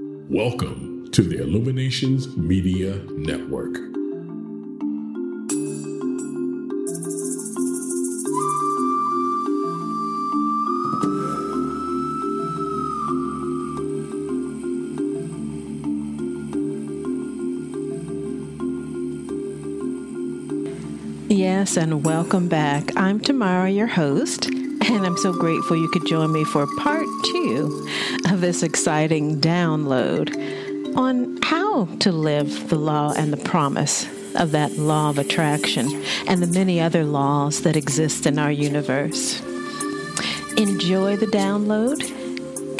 Welcome to the Illuminations Media Network. Yes, and welcome back. I'm Tamara, your host, and I'm so grateful you could join me for part two of this exciting download on how to live the law and the promise of that law of attraction and the many other laws that exist in our universe. Enjoy the download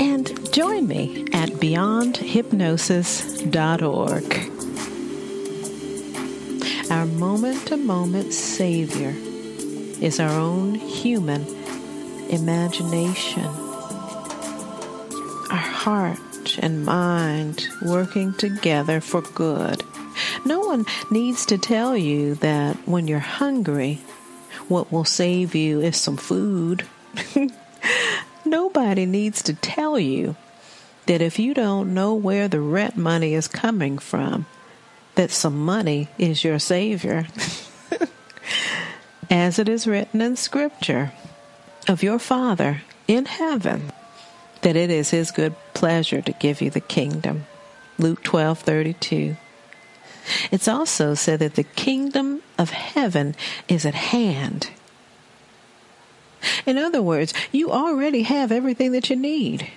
and join me at beyondhypnosis.org. Our moment to moment Savior is our own human imagination, heart and mind working together for good. No one needs to tell you that when you're hungry, what will save you is some food. Nobody needs to tell you that if you don't know where the rent money is coming from, that some money is your Savior. As it is written in Scripture of your Father in heaven, that it is His good pleasure to give you the kingdom. Luke twelve thirty two. It's also said that the kingdom of heaven is at hand. In other words, you already have everything that you need.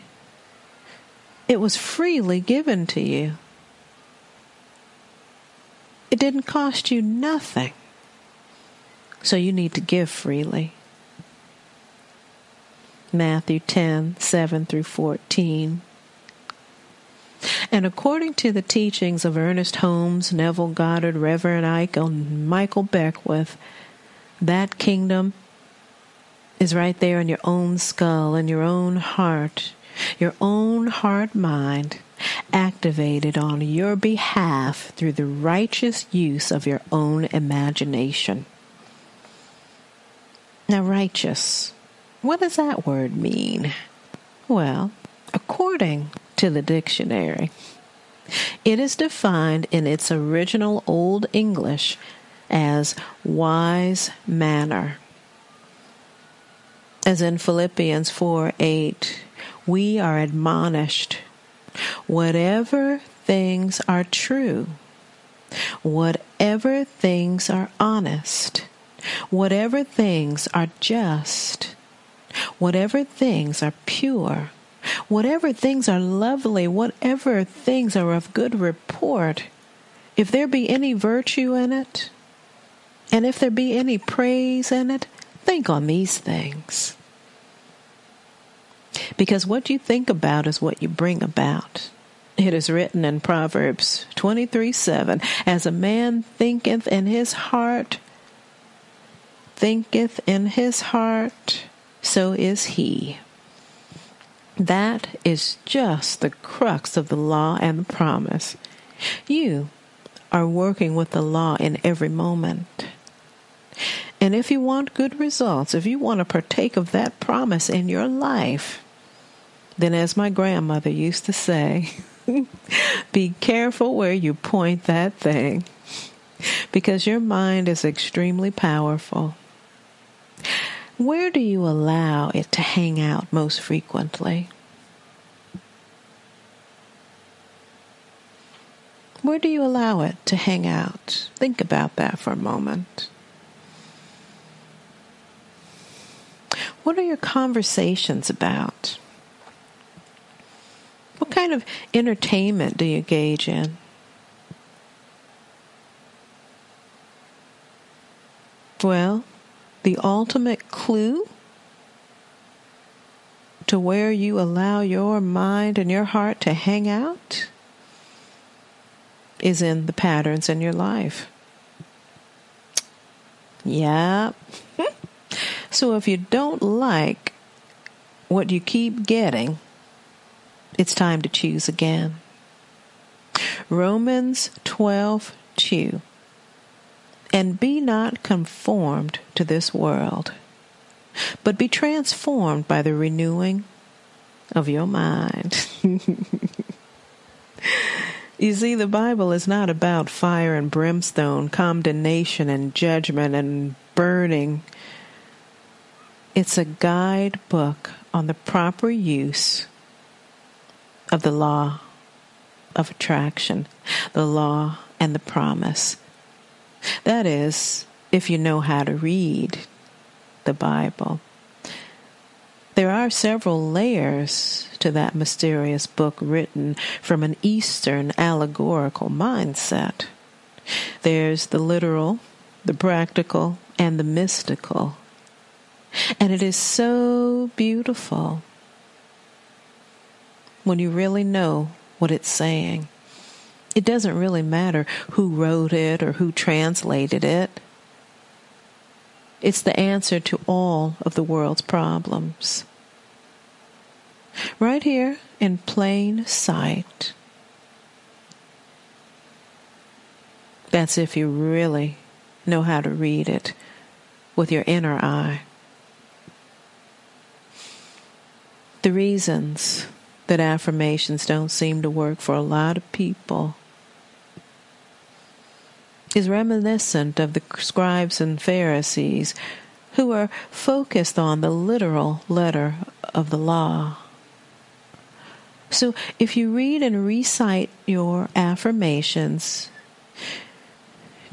It was freely given to you. It didn't cost you nothing. So you need to give freely. Matthew 10 7 through 14. And according to the teachings of Ernest Holmes, Neville Goddard, Reverend Ike, and Michael Beckwith, that kingdom is right there in your own skull, in your own heart, your own heart mind activated on your behalf through the righteous use of your own imagination. Now, righteous, what does that word mean? Well, according to the dictionary, it is defined in its original Old English as wise manner. As in Philippians 4 8, we are admonished Whatever things are true, whatever things are honest, whatever things are just, whatever things are pure, whatever things are lovely, whatever things are of good report, if there be any virtue in it, and if there be any praise in it, think on these things. Because what you think about is what you bring about. It is written in Proverbs 23 7 As a man thinketh in his heart, thinketh in his heart, so is he. That is just the crux of the law and the promise. You are working with the law in every moment. And if you want good results, if you want to partake of that promise in your life, then, as my grandmother used to say, be careful where you point that thing because your mind is extremely powerful. Where do you allow it to hang out most frequently? Where do you allow it to hang out? Think about that for a moment. What are your conversations about? What kind of entertainment do you engage in? Well, the ultimate clue to where you allow your mind and your heart to hang out is in the patterns in your life. Yeah. so if you don't like what you keep getting, it's time to choose again. Romans 12 2. And be not conformed to this world, but be transformed by the renewing of your mind. You see, the Bible is not about fire and brimstone, condemnation and judgment and burning. It's a guidebook on the proper use of the law of attraction, the law and the promise. That is, if you know how to read the Bible. There are several layers to that mysterious book written from an Eastern allegorical mindset. There's the literal, the practical, and the mystical. And it is so beautiful when you really know what it's saying. It doesn't really matter who wrote it or who translated it. It's the answer to all of the world's problems. Right here in plain sight. That's if you really know how to read it with your inner eye. The reasons that affirmations don't seem to work for a lot of people is reminiscent of the scribes and Pharisees who are focused on the literal letter of the law. So if you read and recite your affirmations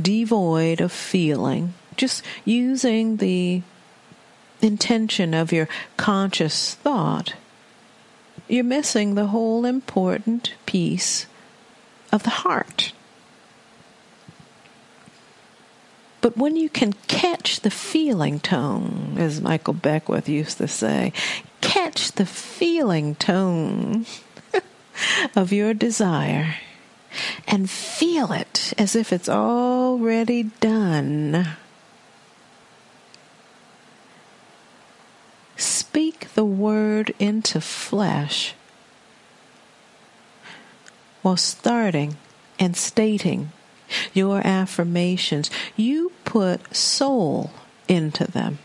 devoid of feeling, just using the intention of your conscious thought, you're missing the whole important piece of the heart. But when you can catch the feeling tone, as Michael Beckwith used to say, catch the feeling tone of your desire and feel it as if it's already done. Speak the word into flesh while starting and stating your affirmations. You put soul into them.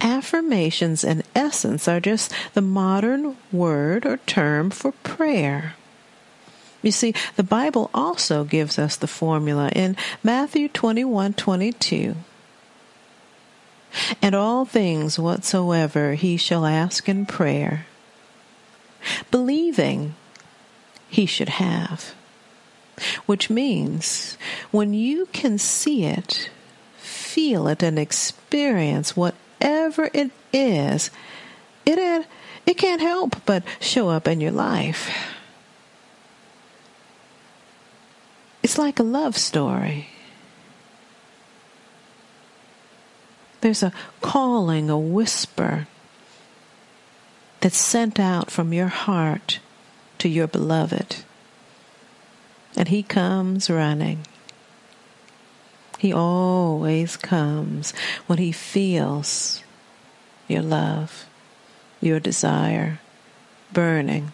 Affirmations, in essence, are just the modern word or term for prayer. You see, the Bible also gives us the formula in Matthew 21 22. And all things whatsoever he shall ask in prayer, believing he should have which means when you can see it, feel it, and experience whatever it is, it, it can't help but show up in your life. It's like a love story. There's a calling, a whisper that's sent out from your heart to your beloved and he comes running. He always comes when he feels your love, your desire burning.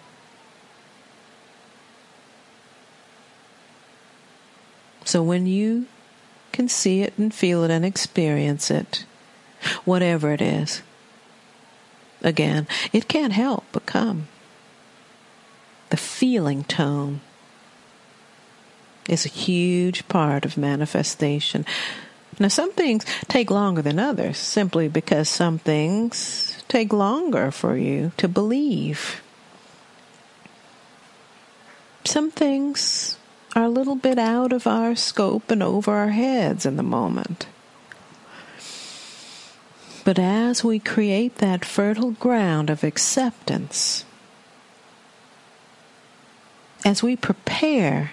So when you can see it and feel it and experience it, whatever it is, again, it can't help but come. The feeling tone is a huge part of manifestation. Now, some things take longer than others simply because some things take longer for you to believe. Some things are a little bit out of our scope and over our heads in the moment. But as we create that fertile ground of acceptance, as we prepare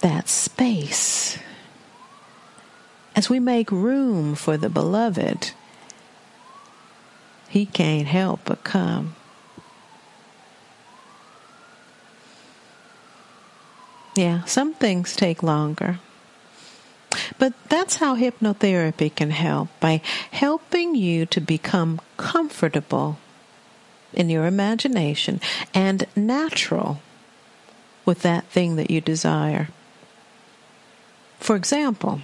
that space. As we make room for the beloved, he can't help but come. Yeah, some things take longer. But that's how hypnotherapy can help by helping you to become comfortable in your imagination and natural with that thing that you desire. For example,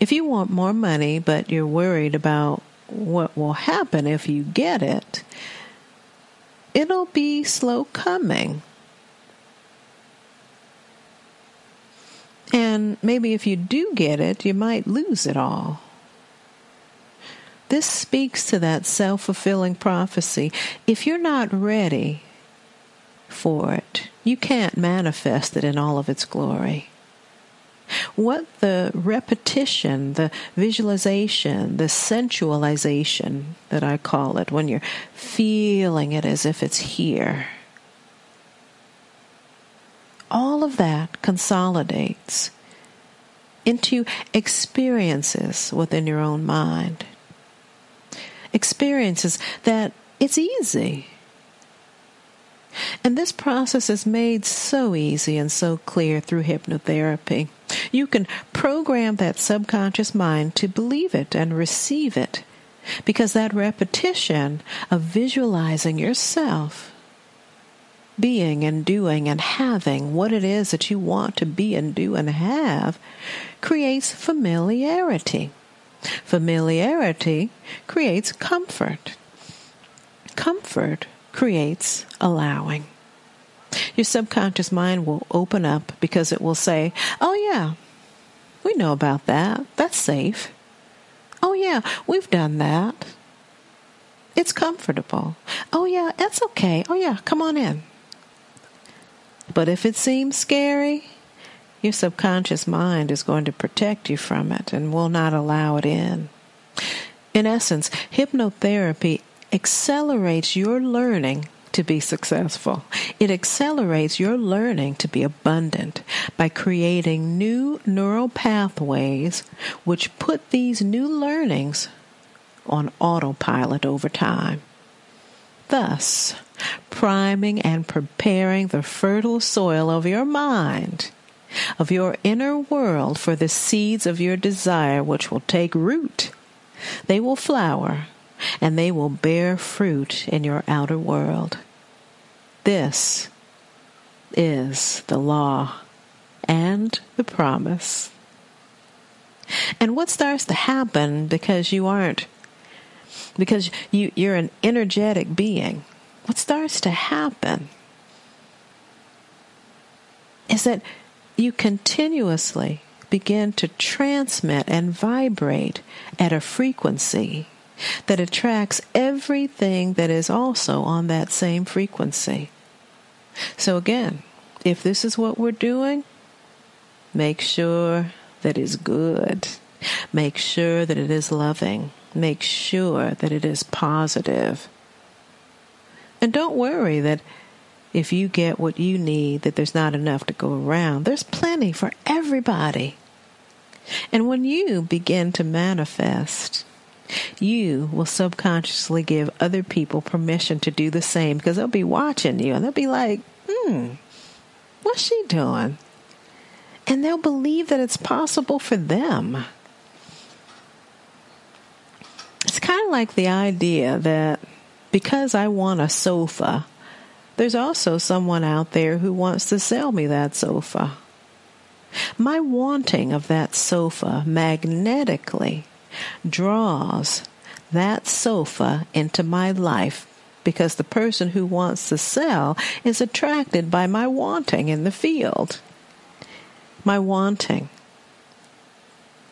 if you want more money but you're worried about what will happen if you get it, it'll be slow coming. And maybe if you do get it, you might lose it all. This speaks to that self fulfilling prophecy. If you're not ready for it, you can't manifest it in all of its glory. What the repetition, the visualization, the sensualization that I call it, when you're feeling it as if it's here, all of that consolidates into experiences within your own mind experiences that it's easy. And this process is made so easy and so clear through hypnotherapy. You can program that subconscious mind to believe it and receive it because that repetition of visualizing yourself being and doing and having what it is that you want to be and do and have creates familiarity. Familiarity creates comfort. Comfort creates allowing. Your subconscious mind will open up because it will say, Oh, yeah, we know about that. That's safe. Oh, yeah, we've done that. It's comfortable. Oh, yeah, that's okay. Oh, yeah, come on in. But if it seems scary, your subconscious mind is going to protect you from it and will not allow it in. In essence, hypnotherapy accelerates your learning to be successful. It accelerates your learning to be abundant by creating new neural pathways which put these new learnings on autopilot over time. Thus, priming and preparing the fertile soil of your mind of your inner world for the seeds of your desire, which will take root. They will flower and they will bear fruit in your outer world. This is the law and the promise. And what starts to happen because you aren't, because you, you're an energetic being, what starts to happen is that you continuously begin to transmit and vibrate at a frequency that attracts everything that is also on that same frequency. So, again, if this is what we're doing, make sure that it's good. Make sure that it is loving. Make sure that it is positive. And don't worry that if you get what you need, that there's not enough to go around. There's plenty for everybody. And when you begin to manifest, you will subconsciously give other people permission to do the same because they'll be watching you and they'll be like, hmm, what's she doing? And they'll believe that it's possible for them. It's kind of like the idea that because I want a sofa, there's also someone out there who wants to sell me that sofa. My wanting of that sofa magnetically draws that sofa into my life because the person who wants to sell is attracted by my wanting in the field. My wanting.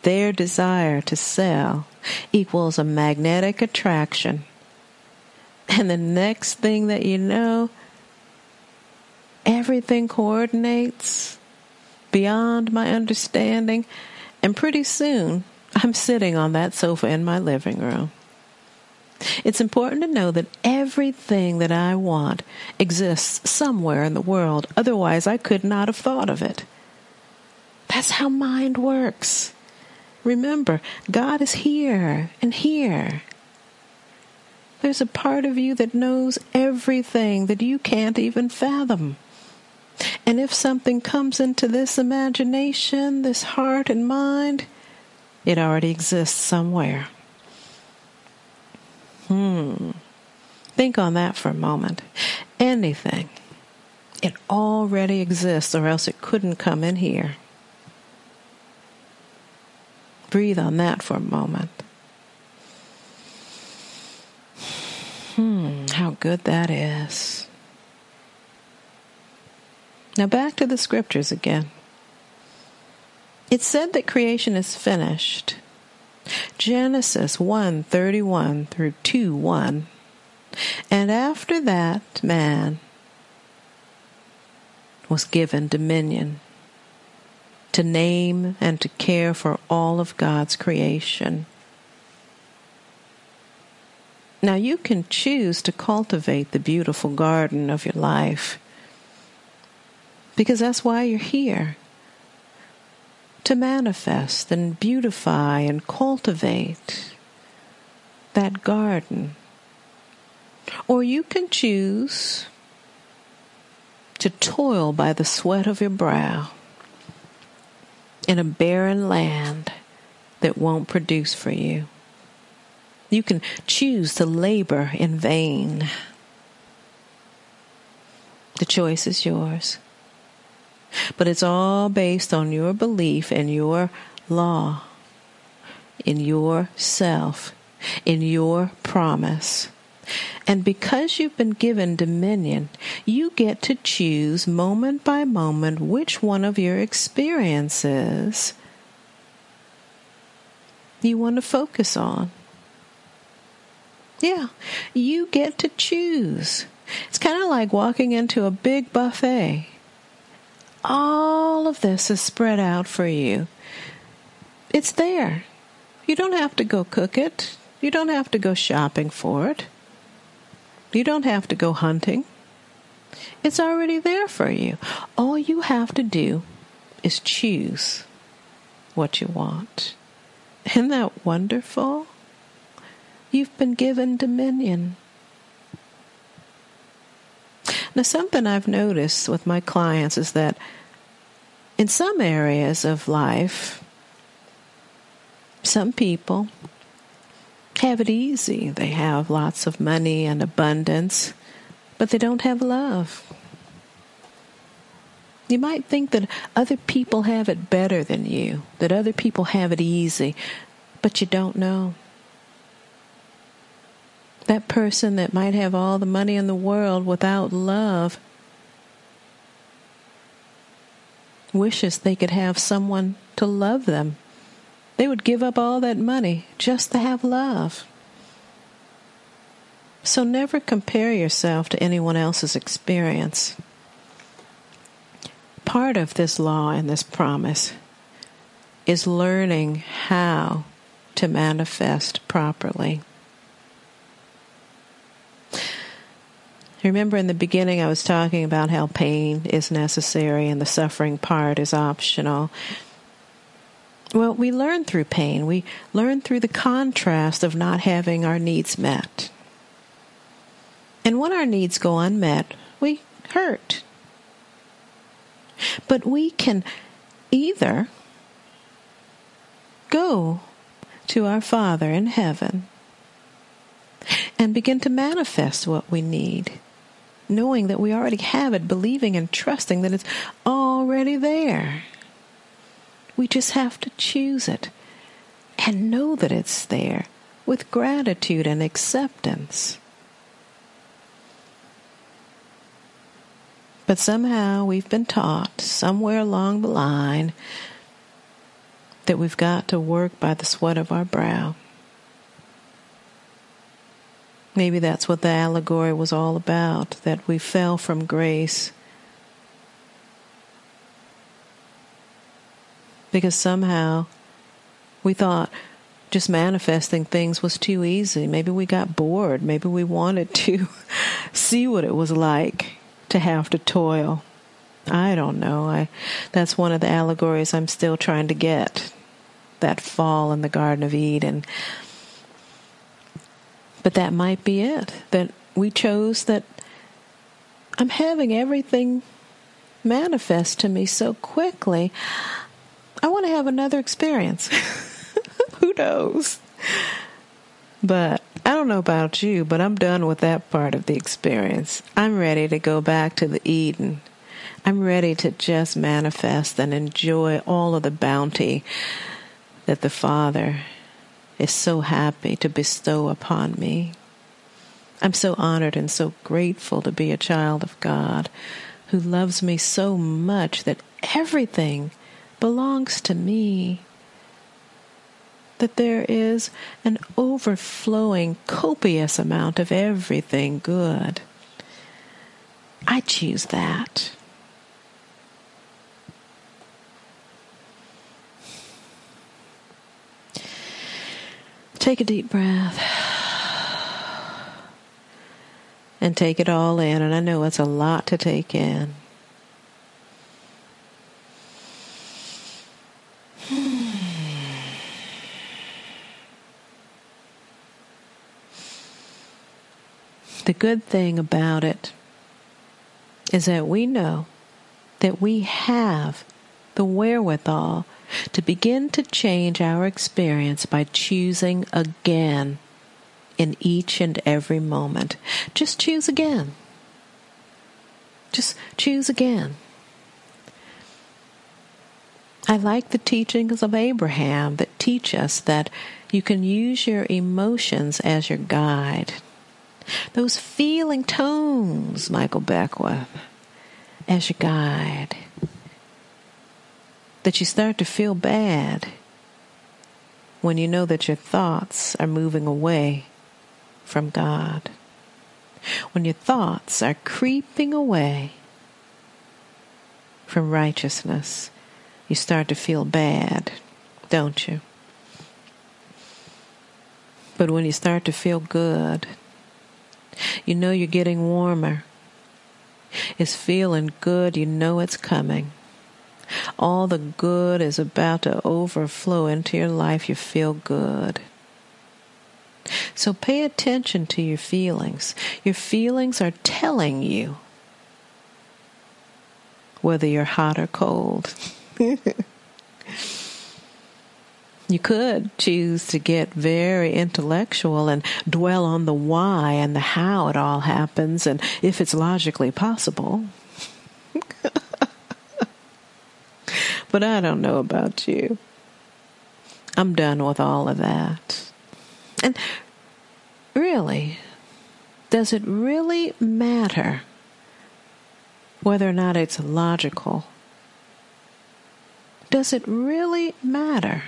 Their desire to sell equals a magnetic attraction. And the next thing that you know, everything coordinates beyond my understanding. And pretty soon, I'm sitting on that sofa in my living room. It's important to know that everything that I want exists somewhere in the world. Otherwise, I could not have thought of it. That's how mind works. Remember, God is here and here. There's a part of you that knows everything that you can't even fathom. And if something comes into this imagination, this heart and mind, it already exists somewhere. Hmm. Think on that for a moment. Anything. It already exists, or else it couldn't come in here. Breathe on that for a moment. Hmm, how good that is. Now back to the scriptures again. It said that creation is finished. Genesis 1 31 through 2 1. And after that, man was given dominion to name and to care for all of God's creation. Now, you can choose to cultivate the beautiful garden of your life because that's why you're here to manifest and beautify and cultivate that garden. Or you can choose to toil by the sweat of your brow in a barren land that won't produce for you. You can choose to labor in vain. The choice is yours. But it's all based on your belief and your law, in yourself, in your promise. And because you've been given dominion, you get to choose moment by moment which one of your experiences you want to focus on. Yeah, you get to choose. It's kind of like walking into a big buffet. All of this is spread out for you. It's there. You don't have to go cook it. You don't have to go shopping for it. You don't have to go hunting. It's already there for you. All you have to do is choose what you want. Isn't that wonderful? You've been given dominion. Now, something I've noticed with my clients is that in some areas of life, some people have it easy. They have lots of money and abundance, but they don't have love. You might think that other people have it better than you, that other people have it easy, but you don't know. That person that might have all the money in the world without love wishes they could have someone to love them they would give up all that money just to have love. So never compare yourself to anyone else's experience. Part of this law and this promise is learning how to manifest properly. Remember in the beginning, I was talking about how pain is necessary and the suffering part is optional. Well, we learn through pain. We learn through the contrast of not having our needs met. And when our needs go unmet, we hurt. But we can either go to our Father in heaven and begin to manifest what we need, knowing that we already have it, believing and trusting that it's already there. We just have to choose it and know that it's there with gratitude and acceptance. But somehow we've been taught somewhere along the line that we've got to work by the sweat of our brow. Maybe that's what the allegory was all about, that we fell from grace because somehow we thought just manifesting things was too easy. Maybe we got bored. Maybe we wanted to see what it was like to have to toil. I don't know. I that's one of the allegories I'm still trying to get. That fall in the Garden of Eden. But that might be it. That we chose that I'm having everything manifest to me so quickly. I want to have another experience. Who knows? But I don't know about you, but I'm done with that part of the experience. I'm ready to go back to the Eden. I'm ready to just manifest and enjoy all of the bounty that the Father is so happy to bestow upon me. I'm so honored and so grateful to be a child of God who loves me so much that everything belongs to me. That there is an overflowing, copious amount of everything good. I choose that. Take a deep breath and take it all in. And I know it's a lot to take in. The good thing about it is that we know that we have the wherewithal to begin to change our experience by choosing again in each and every moment. Just choose again. Just choose again. I like the teachings of Abraham that teach us that you can use your emotions as your guide. Those feeling tones, Michael Beckwith, as your guide that you start to feel bad when you know that your thoughts are moving away from God. When your thoughts are creeping away from righteousness, you start to feel bad, don't you? But when you start to feel good, you know you're getting warmer. It's feeling good, you know it's coming. All the good is about to overflow into your life. You feel good. So pay attention to your feelings. Your feelings are telling you whether you're hot or cold. you could choose to get very intellectual and dwell on the why and the how it all happens and if it's logically possible. But I don't know about you. I'm done with all of that. And really, does it really matter whether or not it's logical? Does it really matter?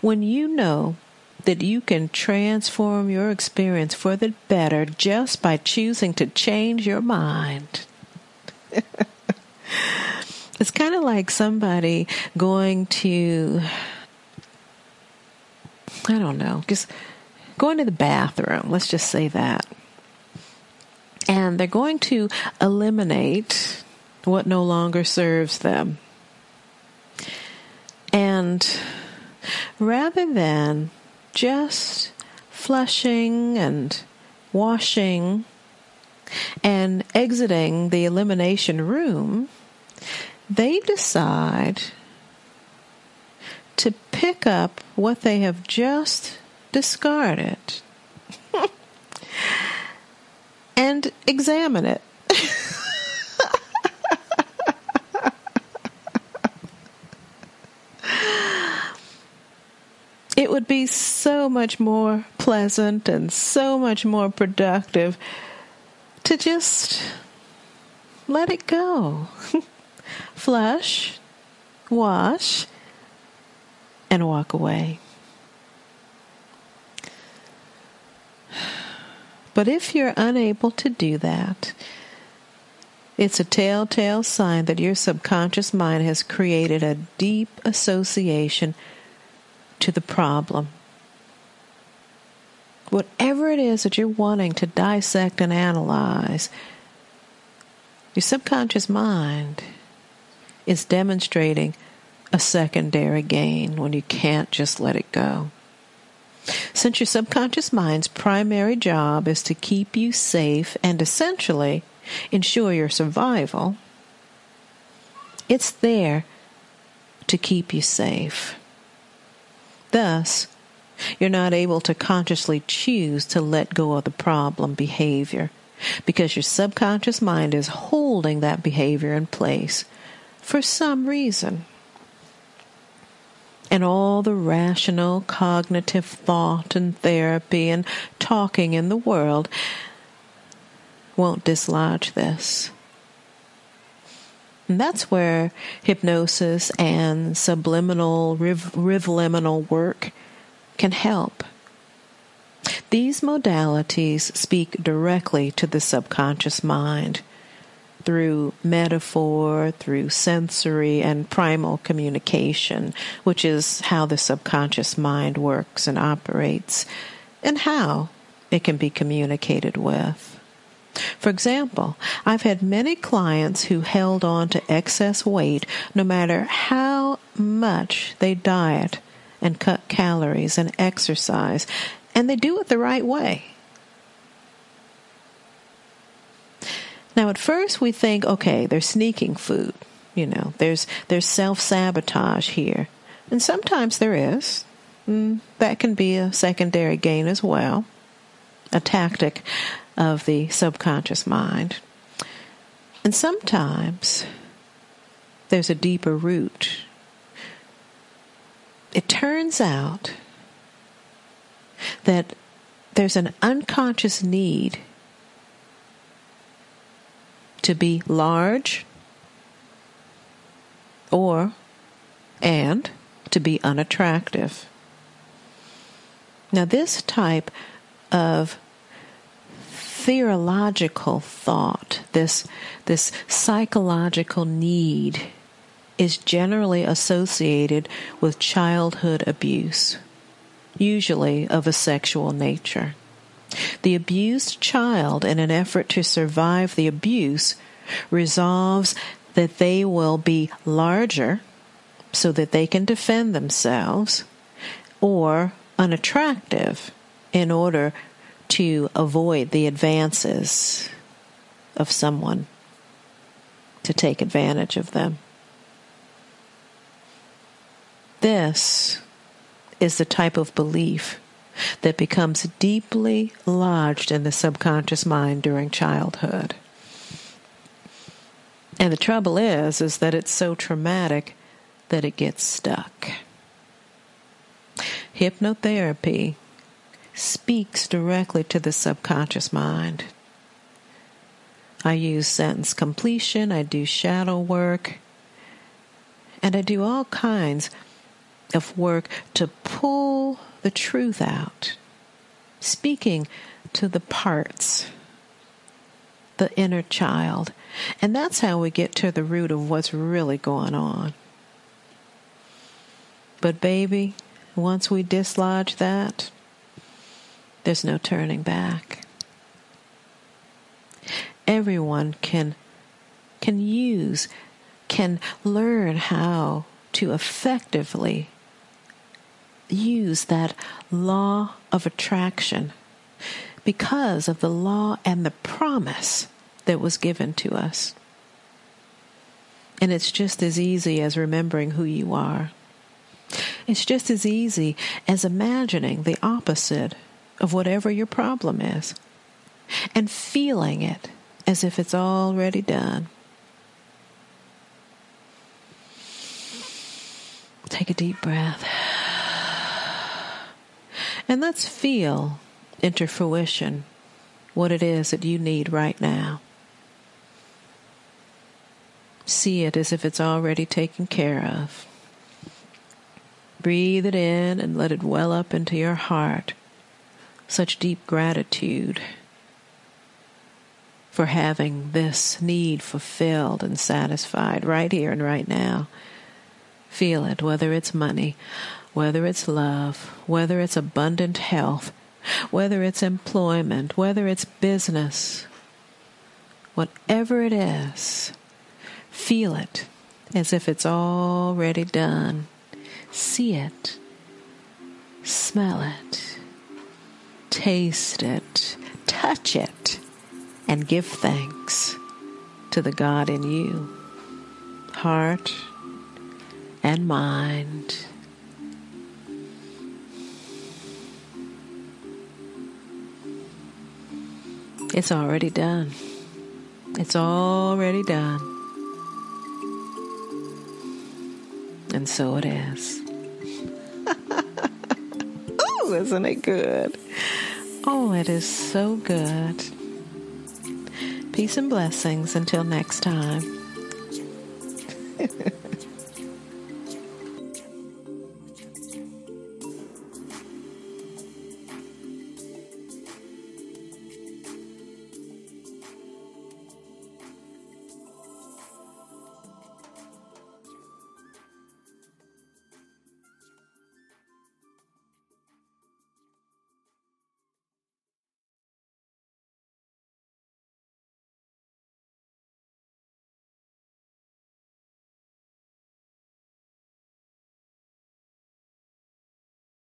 When you know that you can transform your experience for the better just by choosing to change your mind. It's kind of like somebody going to, I don't know, just going to the bathroom. Let's just say that. And they're going to eliminate what no longer serves them. And rather than just flushing and washing and exiting the elimination room, they decide to pick up what they have just discarded and examine it. it would be so much more pleasant and so much more productive to just let it go. flush, wash, and walk away. But if you're unable to do that, it's a telltale sign that your subconscious mind has created a deep association to the problem. Whatever it is that you're wanting to dissect and analyze, your subconscious mind is demonstrating a secondary gain when you can't just let it go. Since your subconscious mind's primary job is to keep you safe and essentially ensure your survival, it's there to keep you safe. Thus, you're not able to consciously choose to let go of the problem behavior because your subconscious mind is holding that behavior in place for some reason. and all the rational cognitive thought and therapy and talking in the world won't dislodge this. And that's where hypnosis and subliminal, riv- rivliminal work can help. These modalities speak directly to the subconscious mind through metaphor, through sensory and primal communication, which is how the subconscious mind works and operates, and how it can be communicated with. For example, I've had many clients who held on to excess weight no matter how much they diet and cut calories and exercise, and they do it the right way. Now, at first, we think, okay, they're sneaking food. You know, there's there's self sabotage here, and sometimes there is. Mm, that can be a secondary gain as well, a tactic of the subconscious mind. And sometimes there's a deeper root. It turns out that there's an unconscious need to be large or and to be unattractive. Now, this type of theological thought, this, this psychological need, is generally associated with childhood abuse, usually of a sexual nature. The abused child, in an effort to survive the abuse, resolves that they will be larger so that they can defend themselves, or unattractive in order to avoid the advances of someone to take advantage of them. This is the type of belief that becomes deeply lodged in the subconscious mind during childhood. And the trouble is is that it's so traumatic that it gets stuck. Hypnotherapy speaks directly to the subconscious mind. I use sentence completion, I do shadow work, and I do all kinds of work to pull the truth out, speaking to the parts, the inner child. And that's how we get to the root of what's really going on. But, baby, once we dislodge that, there's no turning back. Everyone can can use can learn how to effectively use that law of attraction because of the law and the promise that was given to us. And it's just as easy as remembering who you are. It's just as easy as imagining the opposite of whatever your problem is and feeling it as if it's already done. Take a deep breath. And let's feel into fruition what it is that you need right now. See it as if it's already taken care of. Breathe it in and let it well up into your heart such deep gratitude for having this need fulfilled and satisfied right here and right now. Feel it, whether it's money, whether it's love, whether it's abundant health, whether it's employment, whether it's business, whatever it is, feel it as if it's already done. See it, smell it taste it, touch it, and give thanks to the God in you, heart and mind. It's already done. It's already done. And so it is. Ooh, isn't it good? Oh, it is so good. Peace and blessings until next time.